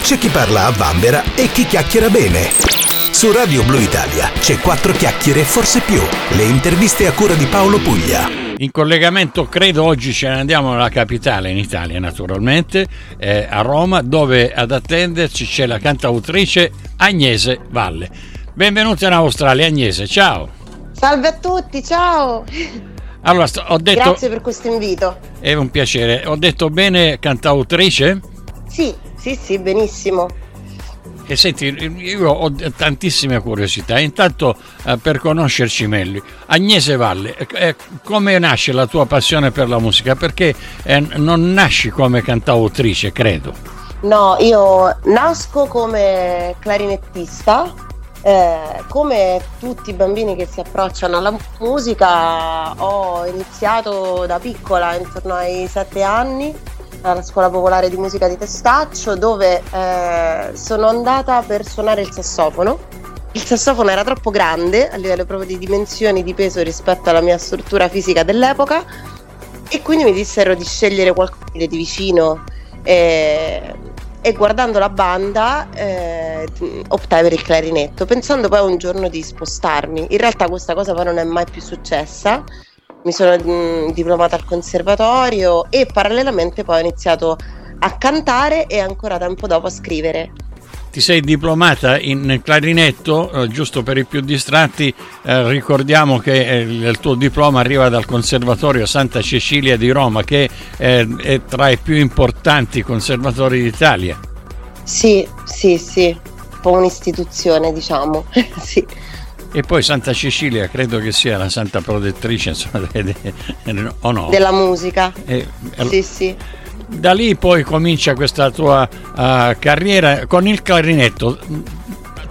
c'è chi parla a vanvera e chi chiacchiera bene. Su Radio Blue Italia c'è quattro chiacchiere e forse più. Le interviste a cura di Paolo Puglia. In collegamento credo oggi ce ne andiamo alla capitale in Italia naturalmente, eh, a Roma, dove ad attenderci c'è la cantautrice Agnese Valle. Benvenuti in Australia Agnese, ciao! Salve a tutti, ciao! Allora, ho detto... Grazie per questo invito. È un piacere. Ho detto bene cantautrice? Sì, sì, sì, benissimo. E senti, io ho tantissime curiosità. Intanto, eh, per conoscerci meglio, Agnese Valle, eh, come nasce la tua passione per la musica? Perché eh, non nasci come cantautrice, credo. No, io nasco come clarinettista eh, come tutti i bambini che si approcciano alla musica, ho iniziato da piccola, intorno ai sette anni, alla scuola popolare di musica di Testaccio, dove eh, sono andata per suonare il sassofono. Il sassofono era troppo grande a livello proprio di dimensioni, di peso rispetto alla mia struttura fisica dell'epoca e quindi mi dissero di scegliere qualcosa di vicino. Eh, e guardando la banda eh, optai per il clarinetto, pensando poi un giorno di spostarmi. In realtà questa cosa poi non è mai più successa. Mi sono mh, mm, diplomata al conservatorio e parallelamente poi ho iniziato a cantare e ancora tempo dopo a scrivere ti sei diplomata in clarinetto, eh, giusto per i più distratti, eh, ricordiamo che eh, il tuo diploma arriva dal Conservatorio Santa Cecilia di Roma, che è tra i più importanti conservatori d'Italia. Sì, sì, sì, un po' un'istituzione, diciamo. sì. E poi Santa Cecilia credo che sia la santa protettrice, insomma, de, de, o no? Della musica. Eh, sì, sì da lì poi comincia questa tua uh, carriera con il clarinetto.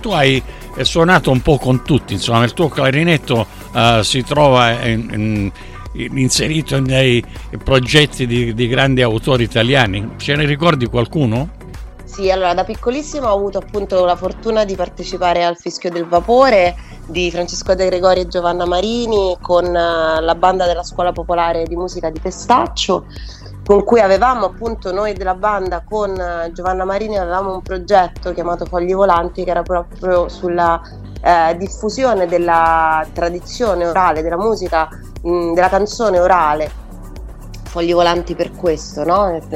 Tu hai suonato un po' con tutti, insomma, il tuo clarinetto uh, si trova in, in, inserito nei progetti di, di grandi autori italiani. Ce ne ricordi qualcuno? Sì, allora da piccolissimo ho avuto appunto la fortuna di partecipare al Fischio del Vapore di Francesco De Gregori e Giovanna Marini con uh, la banda della Scuola Popolare di Musica di Testaccio con cui avevamo appunto noi della banda con eh, Giovanna Marini avevamo un progetto chiamato Fogli Volanti che era proprio sulla eh, diffusione della tradizione orale, della musica, mh, della canzone orale. Fogli Volanti per questo, no?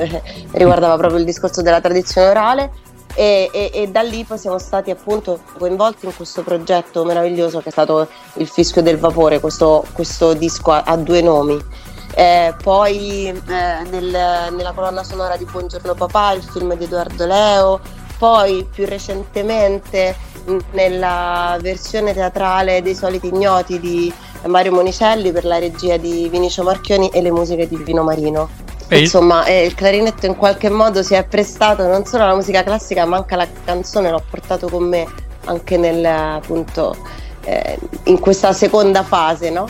riguardava proprio il discorso della tradizione orale. E, e, e, da lì poi siamo stati appunto coinvolti in questo progetto meraviglioso che è stato il Fischio del Vapore, questo, questo disco a, a due nomi. Eh, poi eh, nel, nella colonna sonora di Buongiorno Papà, il film di Edoardo Leo, poi più recentemente nella versione teatrale dei soliti ignoti di Mario Monicelli per la regia di Vinicio Marchioni e le musiche di Vino Marino. E Insomma, eh, il clarinetto in qualche modo si è prestato non solo alla musica classica, ma anche alla canzone, l'ho portato con me anche nel, appunto, eh, in questa seconda fase, no?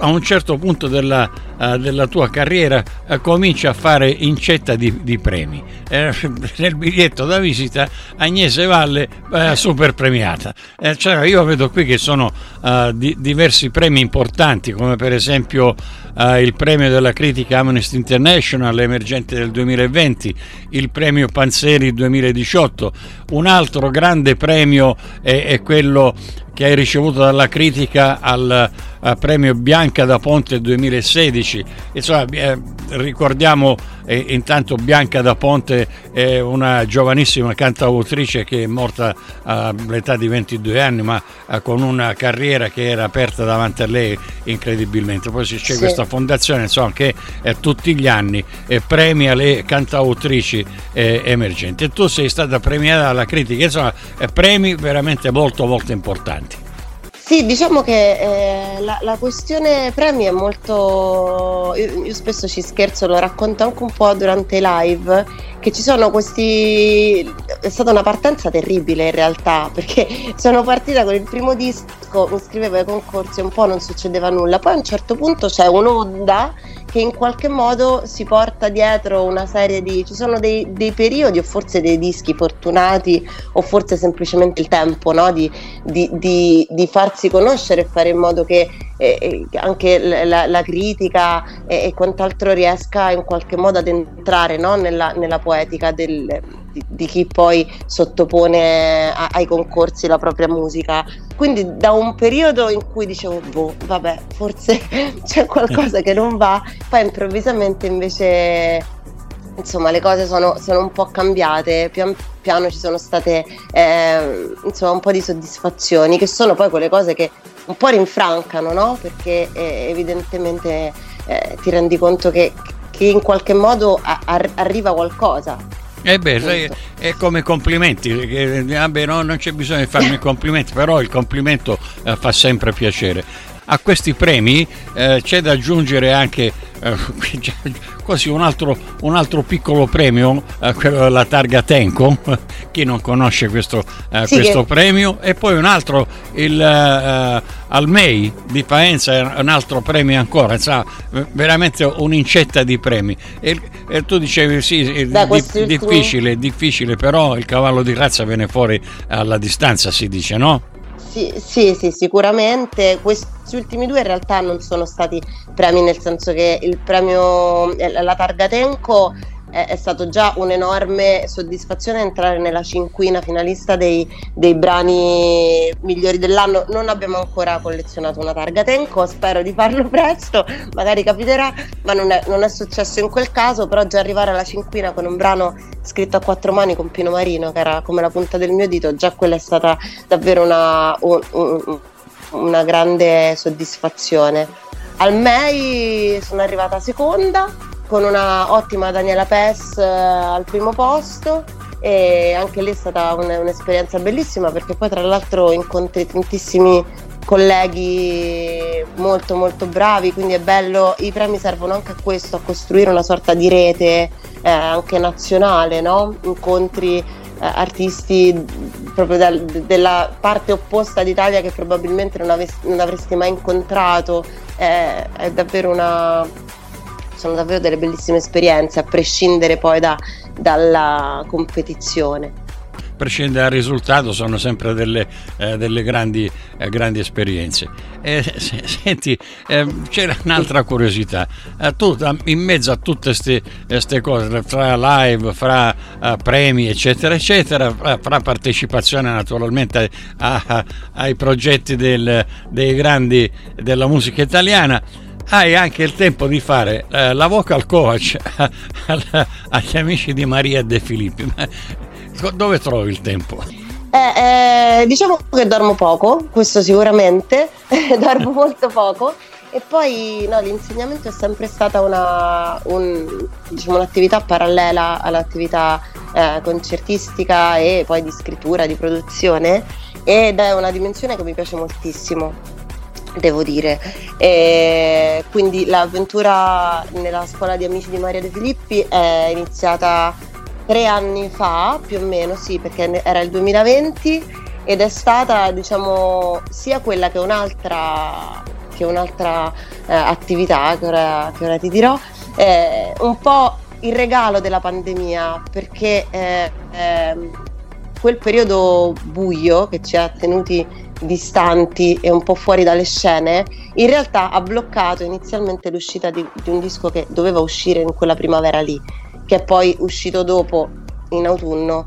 A un certo punto della eh, della tua carriera eh, cominci a fare incetta di, di premi. Eh, nel biglietto da visita Agnese Valle eh, super premiata. Eh, cioè io vedo qui che sono eh, di, diversi premi importanti come per esempio il premio della critica Amnesty International emergente del 2020, il premio Panzeri 2018, un altro grande premio è, è quello che hai ricevuto dalla critica al, al premio Bianca da Ponte 2016 2010. Insomma, eh, ricordiamo eh, intanto Bianca da Ponte è una giovanissima cantautrice che è morta all'età di 22 anni, ma eh, con una carriera che era aperta davanti a lei incredibilmente. Poi c'è sì. questa fondazione insomma, che tutti gli anni eh, premia le cantautrici eh, emergenti. E tu sei stata premiata dalla critica, insomma, premi veramente molto molto importanti. Sì, diciamo che eh, la, la, questione premi è molto. Io, io, spesso ci scherzo, lo racconto anche un po' durante i live. Che ci sono questi. È stata una partenza terribile in realtà, perché sono partita con il primo disco, mi iscrivevo ai concorsi, un po' non succedeva nulla. Poi a un certo punto c'è un'onda che in qualche modo si porta dietro una serie di... ci sono dei, dei periodi o forse dei dischi fortunati o forse semplicemente il tempo no? di, di, di, di, farsi conoscere e fare in modo che eh, anche la, la critica e, e, quant'altro riesca in qualche modo ad entrare no? nella, nella, poetica del, di, chi poi sottopone a, ai concorsi la propria musica. Quindi da un periodo in cui dicevo, boh, vabbè, forse c'è qualcosa che non va, poi improvvisamente invece insomma le cose sono, sono, un po' cambiate, pian piano ci sono state eh, insomma un po' di soddisfazioni che sono poi quelle cose che un po' rinfrancano, no? Perché eh, evidentemente eh, ti rendi conto che, che, in qualche modo a, a, arriva qualcosa. Eh beh, sai, è come complimenti, che, vabbè, no, non c'è bisogno di farmi complimenti, però il complimento eh, fa sempre piacere a questi premi eh, c'è da aggiungere anche eh, così un altro, un altro, piccolo premio, eh, quello della targa Tenco, chi non conosce questo, eh, sì, questo che... premio, e poi un altro, il eh, Almei di Paenza, un altro premio ancora, insomma, veramente un'incetta di premi. E, e tu dicevi sì, è di, difficile, difficile, però il cavallo di razza viene fuori alla distanza, si dice, no? Sì, sì, sì, sicuramente. Questi ultimi due in realtà non sono stati premi, nel senso che il premio, eh, la targa Tenco è, è stato già un'enorme soddisfazione entrare nella cinquina finalista dei, dei, brani migliori dell'anno. Non abbiamo ancora collezionato una targa Tenco, spero di farlo presto, magari capiterà, ma non è, non è successo in quel caso, però già arrivare alla cinquina con un brano scritto a quattro mani con Pino Marino, che era come la punta del mio dito, già quella è stata davvero una, un, un, una grande soddisfazione. Al MEI sono arrivata seconda con una ottima Daniela Pes eh, al primo posto e anche lì è stata un, un'esperienza bellissima perché poi tra l'altro incontri tantissimi colleghi molto molto bravi quindi è bello i premi servono anche a questo a costruire una sorta di rete eh, anche nazionale no? incontri eh, artisti proprio dal, della parte opposta d'Italia che probabilmente non, avessi, non avresti mai incontrato eh, è davvero una, sono davvero delle bellissime esperienze, a prescindere poi da, dalla competizione prescindere dal risultato sono sempre delle, eh, delle grandi, eh, grandi, esperienze. Eh, se, senti, ehm, c'era un'altra curiosità, eh, tu in mezzo a tutte queste cose, fra live, fra eh, premi, eccetera, eccetera, fra, fra partecipazione naturalmente a, a, ai progetti del, dei grandi della musica italiana, hai anche il tempo di fare eh, la vocal coach agli amici di Maria De Filippi. Dove trovi il tempo? Eh, eh, diciamo che dormo poco, questo sicuramente, dormo molto poco e poi no, l'insegnamento è sempre stata una, un, diciamo, un'attività parallela all'attività eh, concertistica e poi di scrittura, di produzione ed è una dimensione che mi piace moltissimo devo dire. E quindi l'avventura nella scuola di amici di Maria De Filippi è iniziata tre anni fa, più o meno, sì, perché era il 2020 ed è stata, diciamo, sia quella che un'altra, che un'altra eh, attività, che ora, che ora, ti dirò, eh, un po' il regalo della pandemia, perché eh, quel periodo buio che ci ha tenuti distanti e un po' fuori dalle scene, in realtà ha bloccato inizialmente l'uscita di, di, un disco che doveva uscire in quella primavera lì, che è poi uscito dopo in autunno.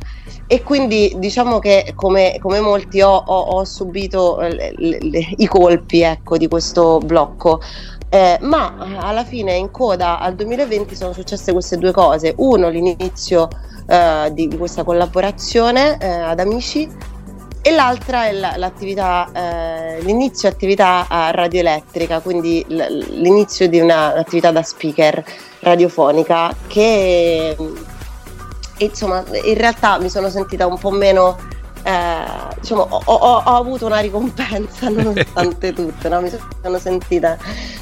E quindi diciamo che come, come molti ho, ho, ho subito le, le, le, i colpi ecco, di questo blocco. Eh, ma alla fine in coda al 2020 sono successe queste due cose. Uno, l'inizio eh, di, di, questa collaborazione eh, ad Amici e l'altra è l'attività, eh, l'inizio attività radioelettrica, quindi l'inizio di un'attività da speaker radiofonica che insomma in realtà mi sono sentita un po' meno eh, diciamo ho, ho, ho, avuto una ricompensa nonostante tutto no? mi sono sentita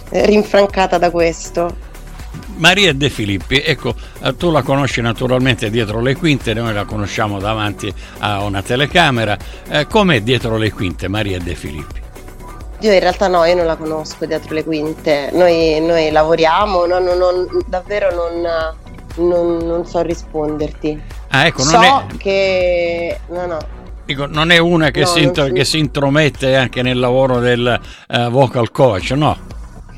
rinfrancata da questo Maria De Filippi, ecco, eh, tu la conosci naturalmente dietro le quinte, noi la conosciamo davanti a una telecamera. Eh, com'è dietro le quinte Maria De Filippi? Io in realtà no, io non la conosco dietro le quinte. Noi, noi lavoriamo, no, no, no, davvero non, non, so risponderti. Ah, ecco, so non è... che... No, no. Dico, non è una che, si, intro- che si intromette anche nel lavoro del uh, vocal coach, no?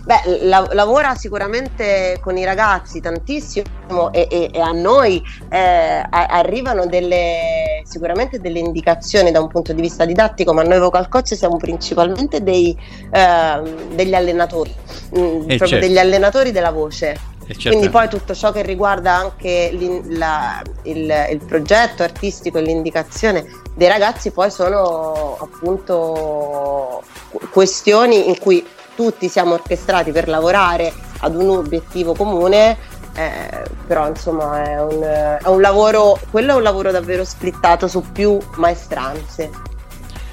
Beh, la- lavora sicuramente con i ragazzi tantissimo e, e-, e a noi eh, a- arrivano delle, sicuramente delle indicazioni da un punto di vista didattico, ma noi vocal coach siamo principalmente dei, eh, degli allenatori, mh, mm, proprio certo. degli allenatori della voce. Certo. Quindi poi tutto ciò che riguarda anche la, il, il, progetto artistico e l'indicazione dei ragazzi poi sono appunto questioni in cui tutti siamo orchestrati per lavorare ad un obiettivo comune, eh, però insomma è un, è un lavoro, quello è un lavoro davvero splittato su più maestranze.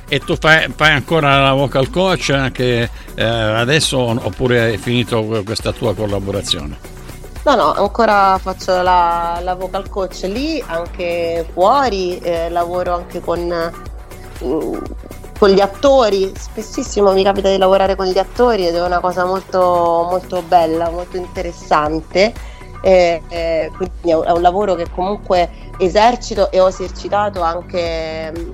E tu fai, fai, ancora la vocal coach anche eh, adesso oppure hai finito questa tua collaborazione? No, no, ancora faccio la, la vocal coach lì, anche fuori, eh, lavoro anche con, mm, con gli attori, spessissimo mi capita di lavorare con gli attori ed è una cosa molto, molto bella, molto interessante. Eh, eh, quindi è un lavoro che comunque esercito e ho esercitato anche mm,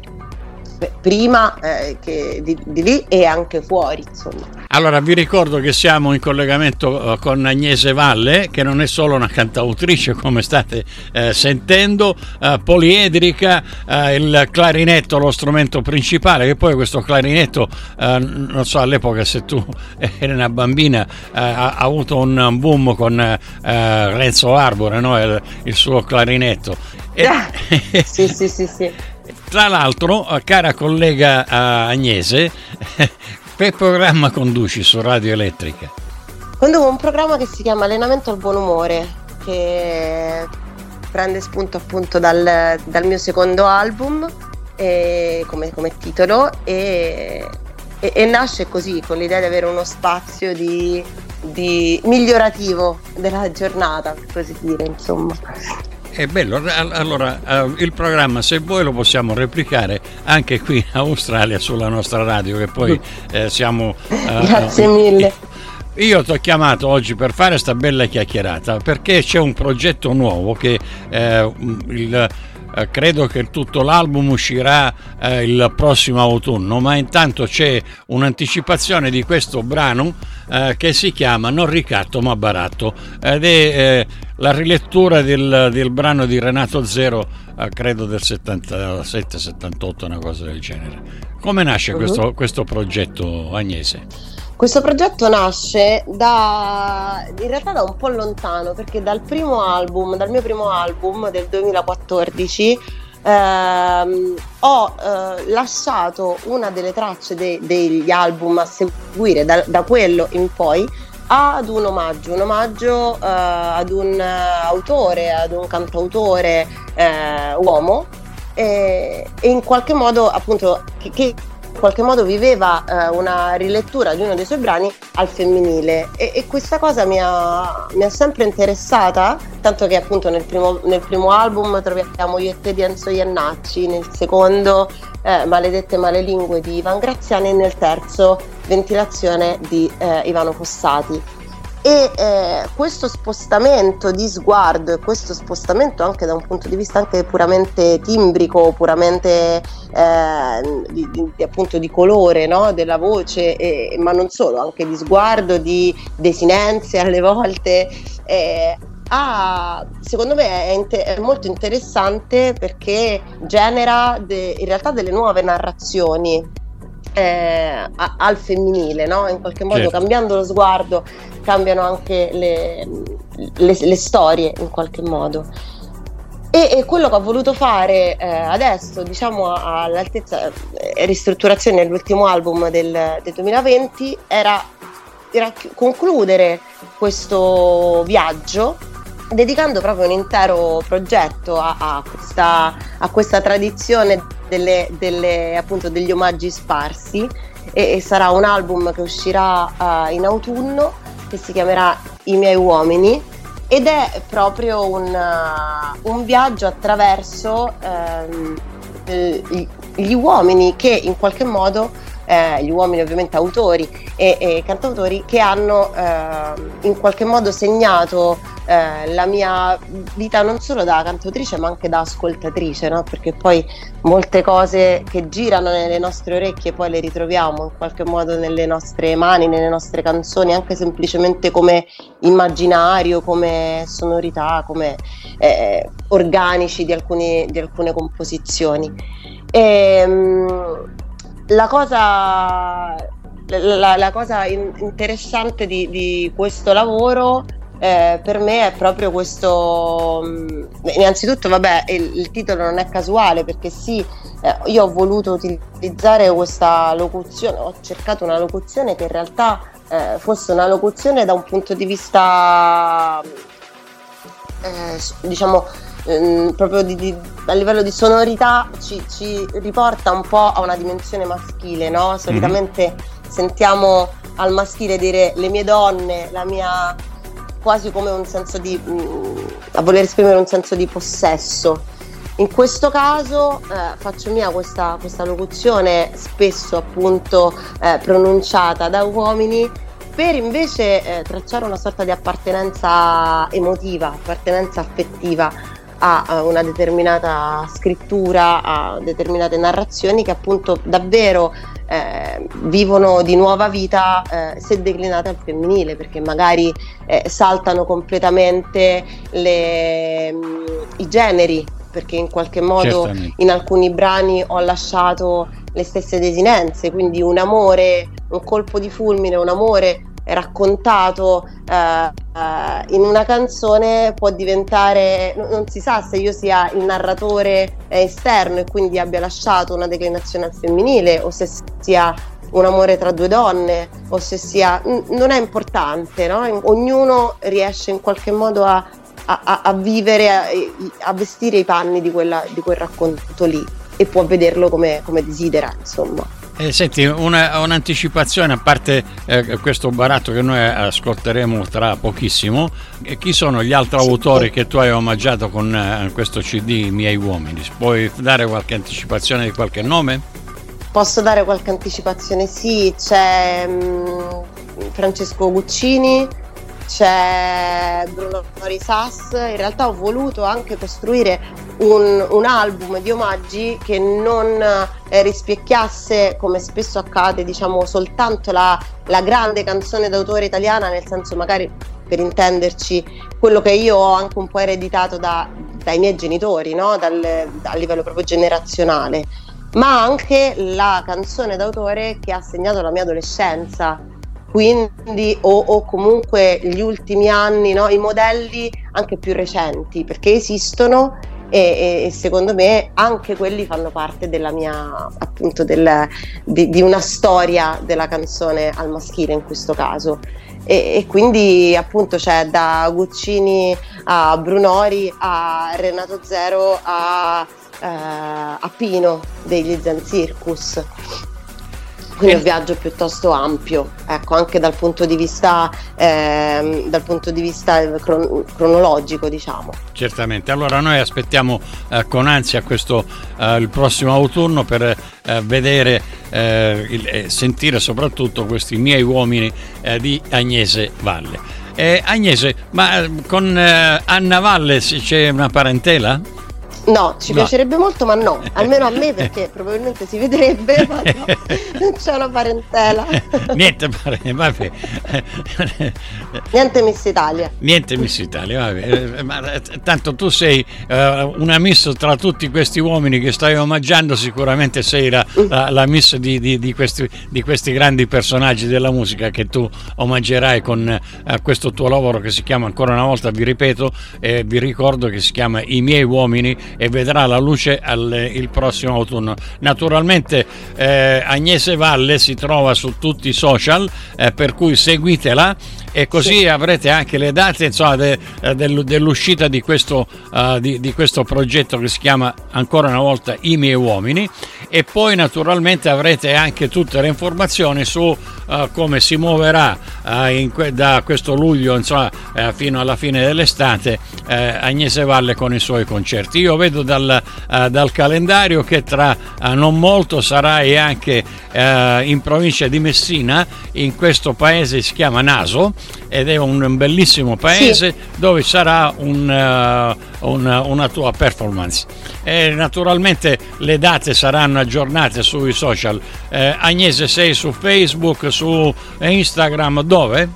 prima eh, di, di, lì e anche fuori. Insomma. Allora vi ricordo che siamo in collegamento eh, con Agnese Valle, che non è solo una cantautrice come state eh, sentendo, eh, poliedrica, eh, il clarinetto lo strumento principale, che poi questo clarinetto, eh, non so all'epoca se tu eri una bambina, ha, ha, avuto un boom con Renzo Arbore, no? il, il, suo clarinetto. E... sì, sì, sì, sì. Tra l'altro, eh, cara collega eh, Agnese, che programma conduci su Radio Elettrica? Conduco un programma che si chiama Allenamento al buon umore, che prende spunto appunto dal, dal mio secondo album e, come, come, titolo e, e, e, nasce così, con l'idea di avere uno spazio di, di migliorativo della giornata, per così dire, insomma. È bello, allora eh, il programma se vuoi lo possiamo replicare anche qui in Australia sulla nostra radio che poi eh, siamo... Eh, Grazie mille. Io ti ho chiamato oggi per fare questa bella chiacchierata perché c'è un progetto nuovo che eh, il, eh, credo che tutto l'album uscirà eh, il prossimo autunno, ma intanto c'è un'anticipazione di questo brano eh, che si chiama Non ricatto ma baratto ed è eh, la rilettura del, del, brano di Renato Zero, eh, credo del 77-78, una cosa del genere. Come nasce uh-huh. questo, questo progetto Agnese? Questo progetto nasce da, in realtà da un po' lontano, perché dal primo album, dal mio primo album del 2014, ehm, ho eh, lasciato una delle tracce de- degli album a seguire da, da, quello in poi ad un omaggio, un omaggio eh, ad un autore, ad un cantautore eh, uomo e, e, in qualche modo appunto che, che qualche modo viveva eh, una rilettura di uno dei suoi brani al femminile. E, e questa cosa mi ha, mi ha, sempre interessata, tanto che appunto nel primo, nel primo album troviamo Io e te di Enzo Iannacci, nel secondo eh, Maledette Malelingue di Ivan Graziani e nel terzo Ventilazione di eh, Ivano Fossati e eh, questo spostamento di sguardo e questo spostamento anche da un punto di vista anche puramente timbrico, puramente eh, di, di, appunto di colore no? della voce, e, ma non solo, anche di sguardo, di desinenze alle volte. Eh, Ah, secondo me è, inter- è, molto interessante perché genera de- in realtà delle nuove narrazioni eh, a- al femminile, no? in qualche modo certo. cambiando lo sguardo cambiano anche le, le, le storie in qualche modo. E, e, quello che ho voluto fare eh, adesso, diciamo all'altezza eh, ristrutturazione dell'ultimo album del, del 2020, era, era concludere questo viaggio dedicando proprio un intero progetto a, a, questa, a questa, tradizione delle, delle, appunto, degli omaggi sparsi. E, e, sarà un album che uscirà uh, in autunno che si chiamerà I miei uomini. Ed è proprio un, uh, un viaggio attraverso um, gli uomini che in qualche modo eh, gli uomini ovviamente autori e, e cantautori che hanno eh, in qualche modo segnato eh, la mia vita non solo da cantautrice ma anche da ascoltatrice, no? perché poi molte cose che girano nelle nostre orecchie poi le ritroviamo in qualche modo nelle nostre mani, nelle nostre canzoni, anche semplicemente come immaginario, come sonorità, come eh, organici di, alcuni, di, alcune composizioni. E, ehm, mh, la cosa, la, la cosa in, interessante di, di questo lavoro eh, per me è proprio questo. Mm, innanzitutto, vabbè, il, il, titolo non è casuale perché sì, eh, io ho voluto utilizzare questa locuzione, ho cercato una locuzione che in realtà eh, fosse una locuzione da un punto di vista, eh, diciamo, ehm, proprio di, di, a livello di sonorità ci, ci, riporta un po' a una dimensione maschile, no? Solitamente mm-hmm. sentiamo al maschile dire le mie donne, la mia quasi come un senso di mm, a voler esprimere un senso di possesso. In questo caso eh, faccio mia questa, questa, locuzione spesso appunto eh, pronunciata da uomini per invece eh, tracciare una sorta di appartenenza emotiva, appartenenza affettiva a una determinata scrittura, a determinate narrazioni che appunto davvero eh, vivono di nuova vita eh, se declinate al femminile perché magari eh, saltano completamente le, mh, mm, i generi perché in qualche modo Certamente. in alcuni brani ho lasciato le stesse desinenze quindi un amore, un colpo di fulmine, un amore raccontato eh, eh, in una canzone può diventare, non si sa se io sia il narratore esterno e quindi abbia lasciato una declinazione al femminile o se sia un amore tra due donne o se sia, non è importante, no? ognuno riesce in qualche modo a, a, a vivere, a, a, vestire i panni di, quella, di quel racconto lì e può vederlo come, come desidera, insomma. Eh, senti, una, un'anticipazione a parte eh, questo baratto che noi ascolteremo tra pochissimo, eh, chi sono gli altri autori che tu hai omaggiato con eh, questo CD miei uomini? Puoi dare qualche anticipazione di qualche nome? Posso dare qualche anticipazione? Sì, c'è mh, mm, Francesco Guccini, c'è Bruno Risas, in realtà ho voluto anche costruire un, un album di omaggi che non eh, rispecchiasse, come spesso accade, diciamo soltanto la, la grande canzone d'autore italiana, nel senso magari per intenderci quello che io ho anche un po' ereditato da, dai miei genitori, no? Dal, a livello proprio generazionale, ma anche la canzone d'autore che ha segnato la mia adolescenza quindi o, o, comunque gli ultimi anni, no? i modelli anche più recenti, perché esistono e, e, secondo me anche quelli fanno parte della mia appunto del, di, di, una storia della canzone al maschile in questo caso. E, e, quindi appunto c'è da Guccini a Brunori a Renato Zero a, eh, a Pino degli Zen Circus quindi è un viaggio piuttosto ampio, ecco, anche dal punto di vista, eh, dal punto di vista cron- cronologico, diciamo. Certamente, allora noi aspettiamo eh, con ansia questo, eh, il prossimo autunno per eh, vedere e eh, sentire soprattutto questi miei uomini eh, di Agnese Valle. Agnese, ma con Anna Valle c'è una parentela? No, ci no. piacerebbe molto, ma no, almeno a me perché probabilmente si vedrebbe, ma no, non c'è una parentela. Niente vabbè. Niente Miss Italia. Niente Miss Italia, vabbè. Ma, eh, tanto tu sei uh, una Miss tra tutti questi uomini che stai omaggiando, sicuramente sei la, la, la Miss di, di, di, questi, di, questi, grandi personaggi della musica che tu omaggerai con uh, questo tuo lavoro che si chiama ancora una volta, vi ripeto, e vi ricordo che si chiama I miei uomini e vedrà la luce al, il prossimo autunno. Naturalmente eh, Agnese Valle si trova su tutti i social, eh, per cui seguitela e così sì. avrete anche le date insomma, de, eh, del, dell'uscita di questo, uh, di, di questo, progetto che si chiama ancora una volta I miei uomini e poi naturalmente avrete anche tutte le informazioni su uh, come si muoverà uh, que- da questo luglio insomma, fino alla fine dell'estate Agnese Valle con i suoi concerti. Io vedo dal, dal calendario che tra non molto sarai anche in provincia di Messina in questo paese si chiama Naso ed è un bellissimo paese sì. dove sarà un, uh, una, una, tua performance. E naturalmente le date saranno aggiornate sui social. Eh, Agnese sei su Facebook, su Instagram, dove?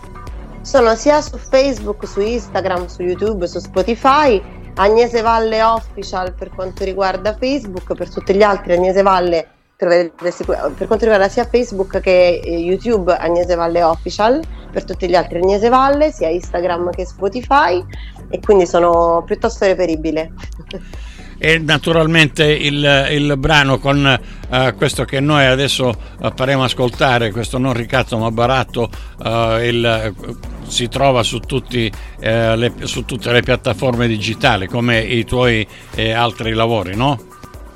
Sono sia su Facebook, su Instagram, su YouTube, su Spotify. Agnese Valle Official per quanto riguarda Facebook, per tutti gli altri Agnese Valle per, per quanto riguarda sia Facebook che eh, YouTube Agnese Valle Official, per tutti gli altri Agnese Valle, sia Instagram che Spotify e quindi sono piuttosto reperibile. e naturalmente il, il brano con uh, questo che noi adesso uh, faremo ascoltare, questo non ricatto ma baratto, uh, il, si trova su, tutti, le, su, tutte le piattaforme digitali come i tuoi altri lavori, no?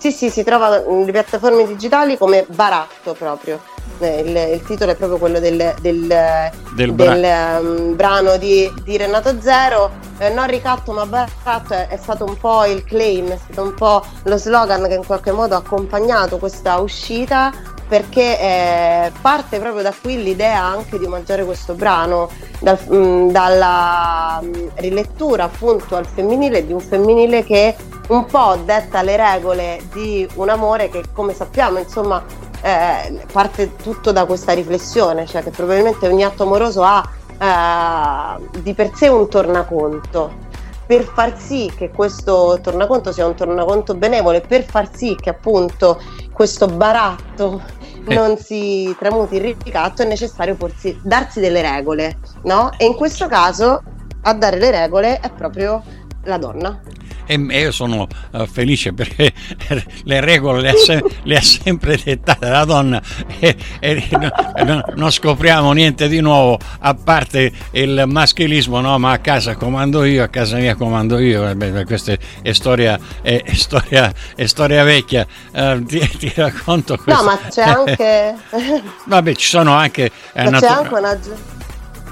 Sì, sì, si trova nelle piattaforme digitali come Baratto proprio. Eh, il, il, titolo è proprio quello del, del, del, bra- del um, brano di, di, Renato Zero. Eh, non ricatto ma baratto è, è, stato un po' il claim, è stato un po' lo slogan che in qualche modo ha accompagnato questa uscita perché eh, parte proprio da qui l'idea anche di omaggiare questo brano dal, mh, mm, dalla mh, mm, rilettura appunto al femminile di un femminile che un po' detta le regole di un amore che come sappiamo insomma eh, parte tutto da questa riflessione, cioè che probabilmente ogni atto amoroso ha eh, di per sé un tornaconto. Per far sì che questo tornaconto sia un tornaconto benevole, per far sì che appunto questo baratto eh. non si tramuti in ricatto è necessario porsi, darsi delle regole, no? E in questo caso a dare le regole è proprio la donna e io sono uh, felice perché le regole le ha, se- le ha, sempre dettate la donna e, e no, no, non scopriamo niente di nuovo a parte il maschilismo no ma a casa comando io a casa mia comando io. Beh, questa è storia, è, è storia, è storia vecchia. Uh, ti, ti, racconto questo no ma c'è anche vabbè ci sono anche eh, natu- c'è anche una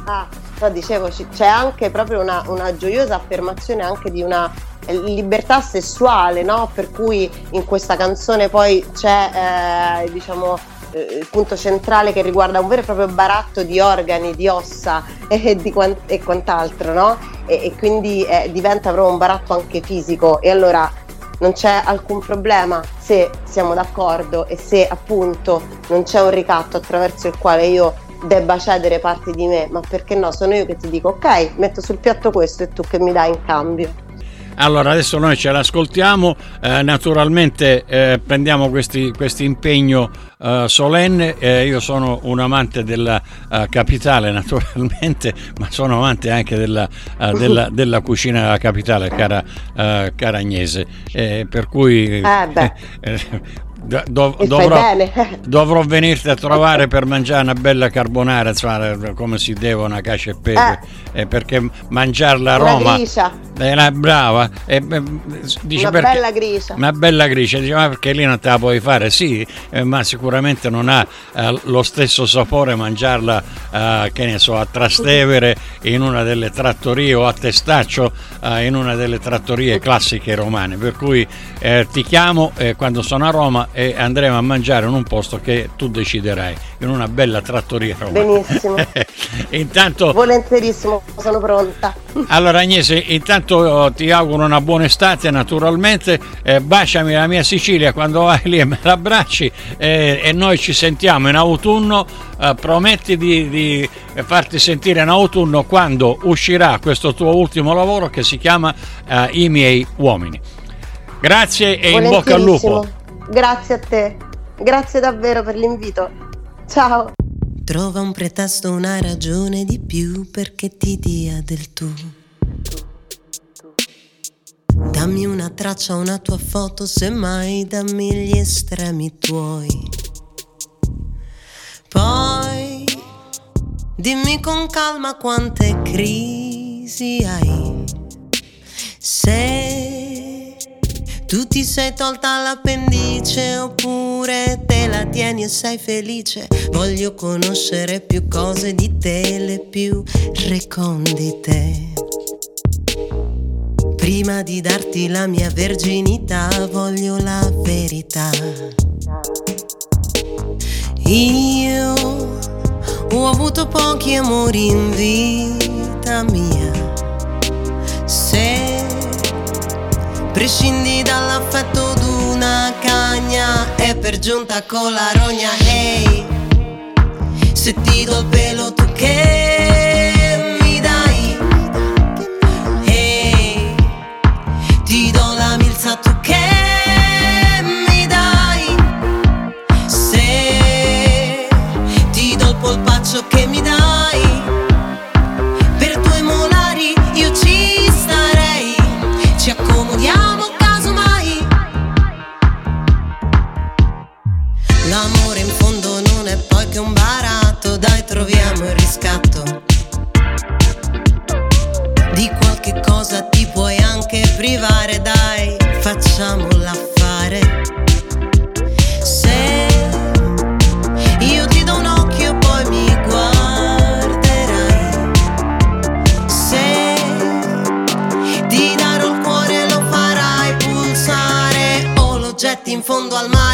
ah, no, dicevo c'è anche proprio una, una gioiosa affermazione anche di una libertà sessuale, no? Per cui in questa canzone poi c'è, eh, diciamo, eh, il punto centrale che riguarda un vero e proprio baratto di organi, di ossa e, di quant- e quant'altro, no? E, e quindi eh, diventa proprio un baratto anche fisico. E allora non c'è alcun problema se siamo d'accordo e se appunto non c'è un ricatto attraverso il quale io debba cedere parti di me, ma perché no? Sono io che ti dico ok, metto sul piatto questo e tu che mi dai in cambio. Allora adesso noi ce l'ascoltiamo, eh, naturalmente eh, prendiamo questo impegno eh, solenne, eh, io sono un amante della uh, capitale naturalmente, ma sono amante anche della, uh, della, della cucina capitale, cara, cara Agnese, per cui... Ah, Do, dovrò, dovrò, venirti a trovare per mangiare una bella carbonara insomma, come si deve una cacio e pepe. Eh. perché mangiarla a Roma è una brava. Eh, dice una perché, bella gricia una bella gricia dice ma perché lì non te la puoi fare? Sì eh, ma sicuramente non ha eh, lo stesso sapore mangiarla eh, che ne so a Trastevere in una delle trattorie o a Testaccio eh, in una delle trattorie classiche romane. Per cui ti chiamo quando sono a Roma e andremo a mangiare in un posto che tu deciderai, in una bella trattoria romana. Benissimo. intanto, Volentierissimo, sono pronta. allora Agnese, intanto oh, ti auguro una buona estate naturalmente, eh, baciami la mia Sicilia quando vai lì e me la abbracci eh, e noi ci sentiamo in autunno, eh, prometti di, di farti sentire in autunno quando uscirà questo tuo ultimo lavoro che si chiama eh, I miei uomini. Grazie e in bocca al lupo. Grazie a te. Grazie davvero per l'invito. Ciao. Trova un pretesto, una ragione di più perché ti dia del tu. Dammi una traccia, una tua foto, semmai dammi gli estremi tuoi. Poi dimmi con calma quante crisi hai. Sei tu ti sei tolta l'appendice oppure te la tieni e sei felice. Voglio conoscere più cose di te, le più recondite. Prima di darti la mia verginità voglio la verità. Io ho avuto pochi amori in vita mia. Se Prescindi dall'affetto d'una cagna E per giunta con la rogna. Ehi, hey, se ti do il pelo tu che in fondo al mare.